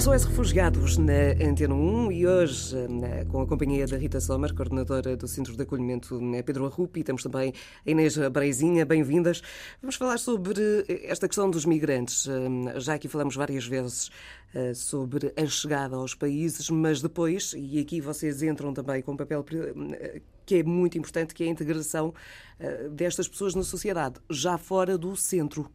SOS Refugiados na Antena 1 e hoje, com a companhia da Rita Sommer, coordenadora do Centro de Acolhimento Pedro Arrupi, temos também a Inês Breizinha, bem-vindas. Vamos falar sobre esta questão dos migrantes. Já aqui falamos várias vezes eh, sobre a chegada aos países, mas depois, e aqui vocês entram também com um papel eh, que é muito importante, que é a integração eh, destas pessoas na sociedade, já fora do centro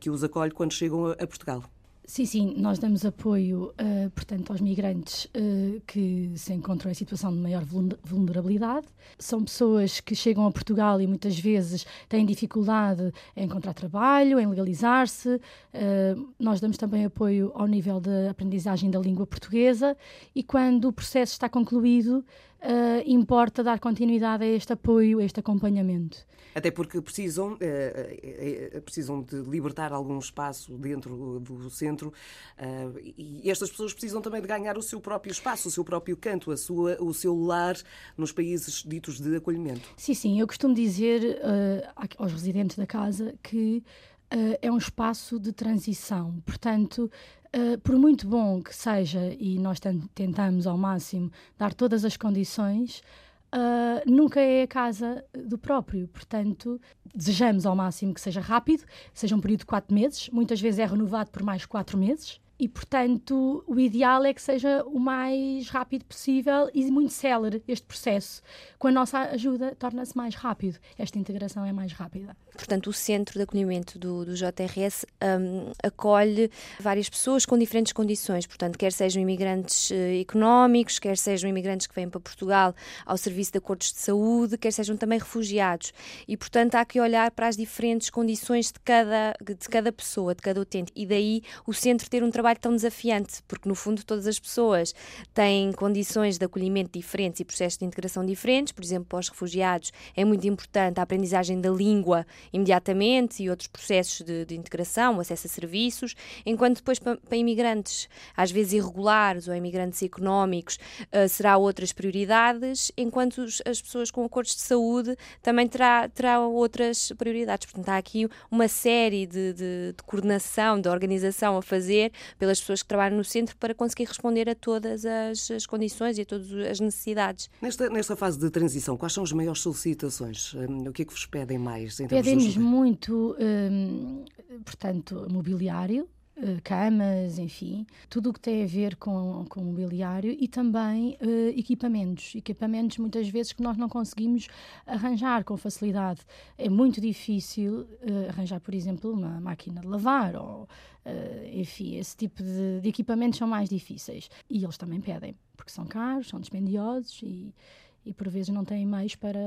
que os acolhe quando chegam a Portugal. Sim, sim, nós damos apoio, uh, portanto, aos migrantes uh, que se encontram em situação de maior vulnerabilidade. São pessoas que chegam a Portugal e muitas vezes têm dificuldade em encontrar trabalho, em legalizar-se. Uh, nós damos também apoio ao nível da aprendizagem da língua portuguesa e quando o processo está concluído, uh, importa dar continuidade a este apoio, a este acompanhamento. Até porque precisam, uh, precisam de libertar algum espaço dentro do centro e estas pessoas precisam também de ganhar o seu próprio espaço, o seu próprio canto, a sua, o seu lar nos países ditos de acolhimento. Sim, sim. Eu costumo dizer aos residentes da casa que Uh, é um espaço de transição. Portanto, uh, por muito bom que seja, e nós tentamos ao máximo dar todas as condições, uh, nunca é a casa do próprio. Portanto, desejamos ao máximo que seja rápido, seja um período de quatro meses, muitas vezes é renovado por mais quatro meses. E, portanto, o ideal é que seja o mais rápido possível e muito célere este processo. Com a nossa ajuda, torna-se mais rápido. Esta integração é mais rápida. Portanto, o centro de acolhimento do, do JRS um, acolhe várias pessoas com diferentes condições. Portanto, quer sejam imigrantes uh, económicos, quer sejam imigrantes que vêm para Portugal ao serviço de acordos de saúde, quer sejam também refugiados. E, portanto, há que olhar para as diferentes condições de cada, de cada pessoa, de cada utente. E daí o centro ter um trabalho trabalho tão desafiante, porque no fundo todas as pessoas têm condições de acolhimento diferentes e processos de integração diferentes. Por exemplo, para os refugiados é muito importante a aprendizagem da língua imediatamente e outros processos de, de integração, acesso a serviços, enquanto depois para, para, imigrantes, às vezes irregulares ou imigrantes económicos, uh, será outras prioridades, enquanto os, as pessoas com acordos de saúde também terá, terá outras prioridades. Portanto, há aqui uma série de, de, de coordenação, de organização a fazer pelas pessoas que trabalham no centro para conseguir responder a todas as, as condições e a todas as necessidades. Nesta, nesta fase de transição, quais são as maiores solicitações? Hum, o que é que vos pedem mais? Pedem-nos muito, hum, portanto, mobiliário, eh, camas, enfim, tudo o que tem a ver com, com mobiliário e também uh, equipamentos. Equipamentos muitas vezes que nós não conseguimos arranjar com facilidade. É muito difícil uh, arranjar, por exemplo, uma máquina de lavar ou, enfim, esse tipo de, de equipamentos são mais difíceis. E eles também pedem, porque são caros, são dispendiosos e e por vezes não têm meios para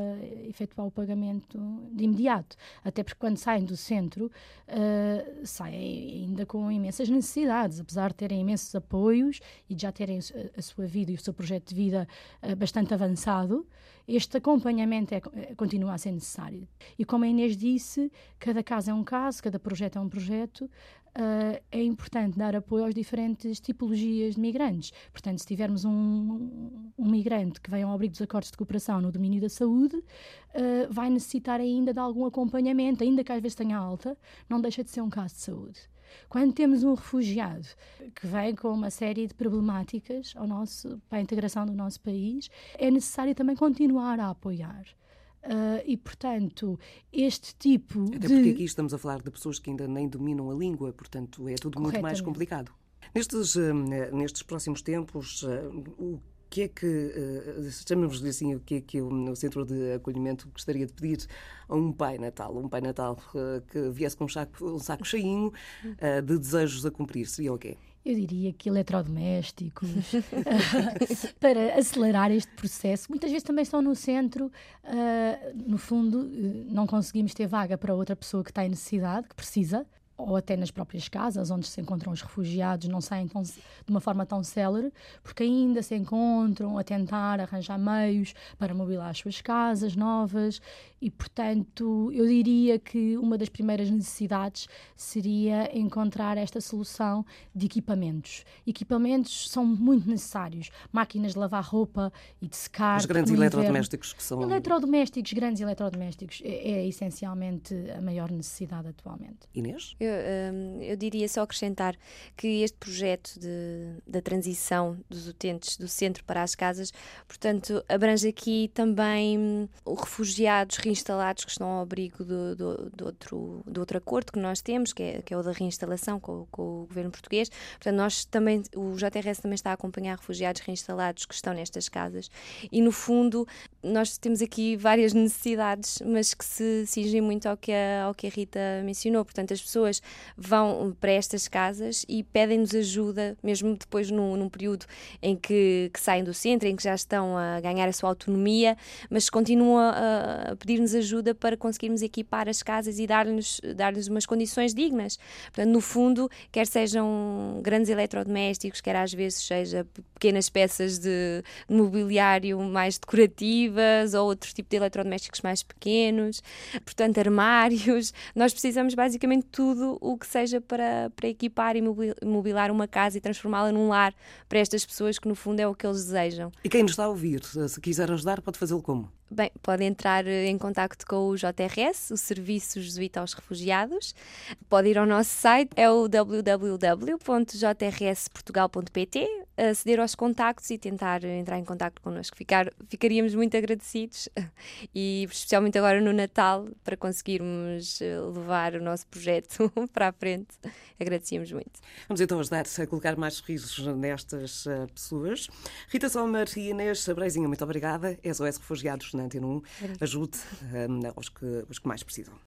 efetuar o pagamento de imediato. Até porque quando saem do centro, uh, saem ainda com imensas necessidades, apesar de terem imensos apoios e de já terem a, sua vida e o seu projeto de vida uh, bastante avançado, este acompanhamento é, continua a ser necessário. E como a Inês disse, cada caso é um caso, cada projeto é um projeto, uh, é importante dar apoio às diferentes tipologias de migrantes. Portanto, se tivermos um, um migrante que vem ao abrigo dos acordos de cooperação no domínio da saúde, uh, vai necessitar ainda de algum acompanhamento, ainda que às vezes tenha alta, não deixa de ser um caso de saúde. Quando temos um refugiado que vem com uma série de problemáticas ao nosso, para a integração do nosso país, é necessário também continuar a apoiar. Uh, e, portanto, este tipo Até de. Até porque aqui estamos a falar de pessoas que ainda nem dominam a língua, portanto, é tudo muito mais complicado. Nestes, uh, nestes próximos tempos, uh, o que é que, uh, chamamos assim, o que é que o, Centro de Acolhimento gostaria de pedir a um Pai Natal? Um Pai Natal uh, que viesse com um saco, um saco cheinho uh, de desejos a cumprir, seria o quê? eu diria que eletrodomésticos, para acelerar este processo. Muitas vezes também estão no centro, no fundo, não conseguimos ter vaga para outra pessoa que está em necessidade, que precisa, ou até nas próprias casas onde se encontram os refugiados, não saem tão, de uma forma tão célere, porque ainda se encontram a tentar arranjar meios para mobilar as suas casas novas e, portanto, eu diria que uma das primeiras necessidades seria encontrar esta solução de equipamentos. Equipamentos são muito necessários, máquinas de lavar roupa e de secar. Os grandes eletrodomésticos que são. Eletrodomésticos, grandes eletrodomésticos, é, é essencialmente a maior necessidade atualmente. Inês? Eu hum, eu diria só acrescentar que este projeto de, da transição dos utentes do centro para as casas, portanto, abrange aqui também hum, refugiados reinstalados que estão ao abrigo do, do, do, outro, do outro acordo que nós temos, que é, que é o da reinstalação com, com o governo português. Portanto, nós também, o JRS também está a acompanhar refugiados reinstalados que estão nestas casas e, no fundo, nós temos aqui várias necessidades, mas que se cingem muito ao que a, ao que a Rita mencionou. Portanto, as pessoas vão para estas casas e pedem-nos ajuda, mesmo depois num, num período em que, que, saem do centro, em que já estão a ganhar a sua autonomia, mas continuam a, a pedir-nos ajuda para conseguirmos equipar as casas e dar-lhes dar umas condições dignas. Portanto, no fundo, quer sejam grandes eletrodomésticos, quer às vezes seja pequenas peças de mobiliário mais decorativas ou outro tipo de eletrodomésticos mais pequenos, portanto, armários. Nós precisamos basicamente tudo o que seja para, para equipar e mobilar uma casa e transformá-la num lar para estas pessoas que, no fundo, é o que eles desejam. E quem nos está a ouvir, se quiser ajudar, pode fazê-lo como? Bem, pode entrar eh, em contato com o JRS, o Serviço Jesuíta aos Refugiados. Pode ir ao nosso site, é o www.jrsportugal.pt, aceder aos contactos e tentar entrar em contato connosco. Ficar, ficaríamos muito agradecidos e especialmente agora no Natal para conseguirmos eh, levar o nosso projeto para a frente. Agradecíamos muito. Vamos então ajudar a colocar mais sorrisos nestas uh, pessoas. Rita Sommer e Inês Breizinha, muito obrigada. SOS Refugiados na Antena 1 ajude um, aos, que, aos que mais precisam.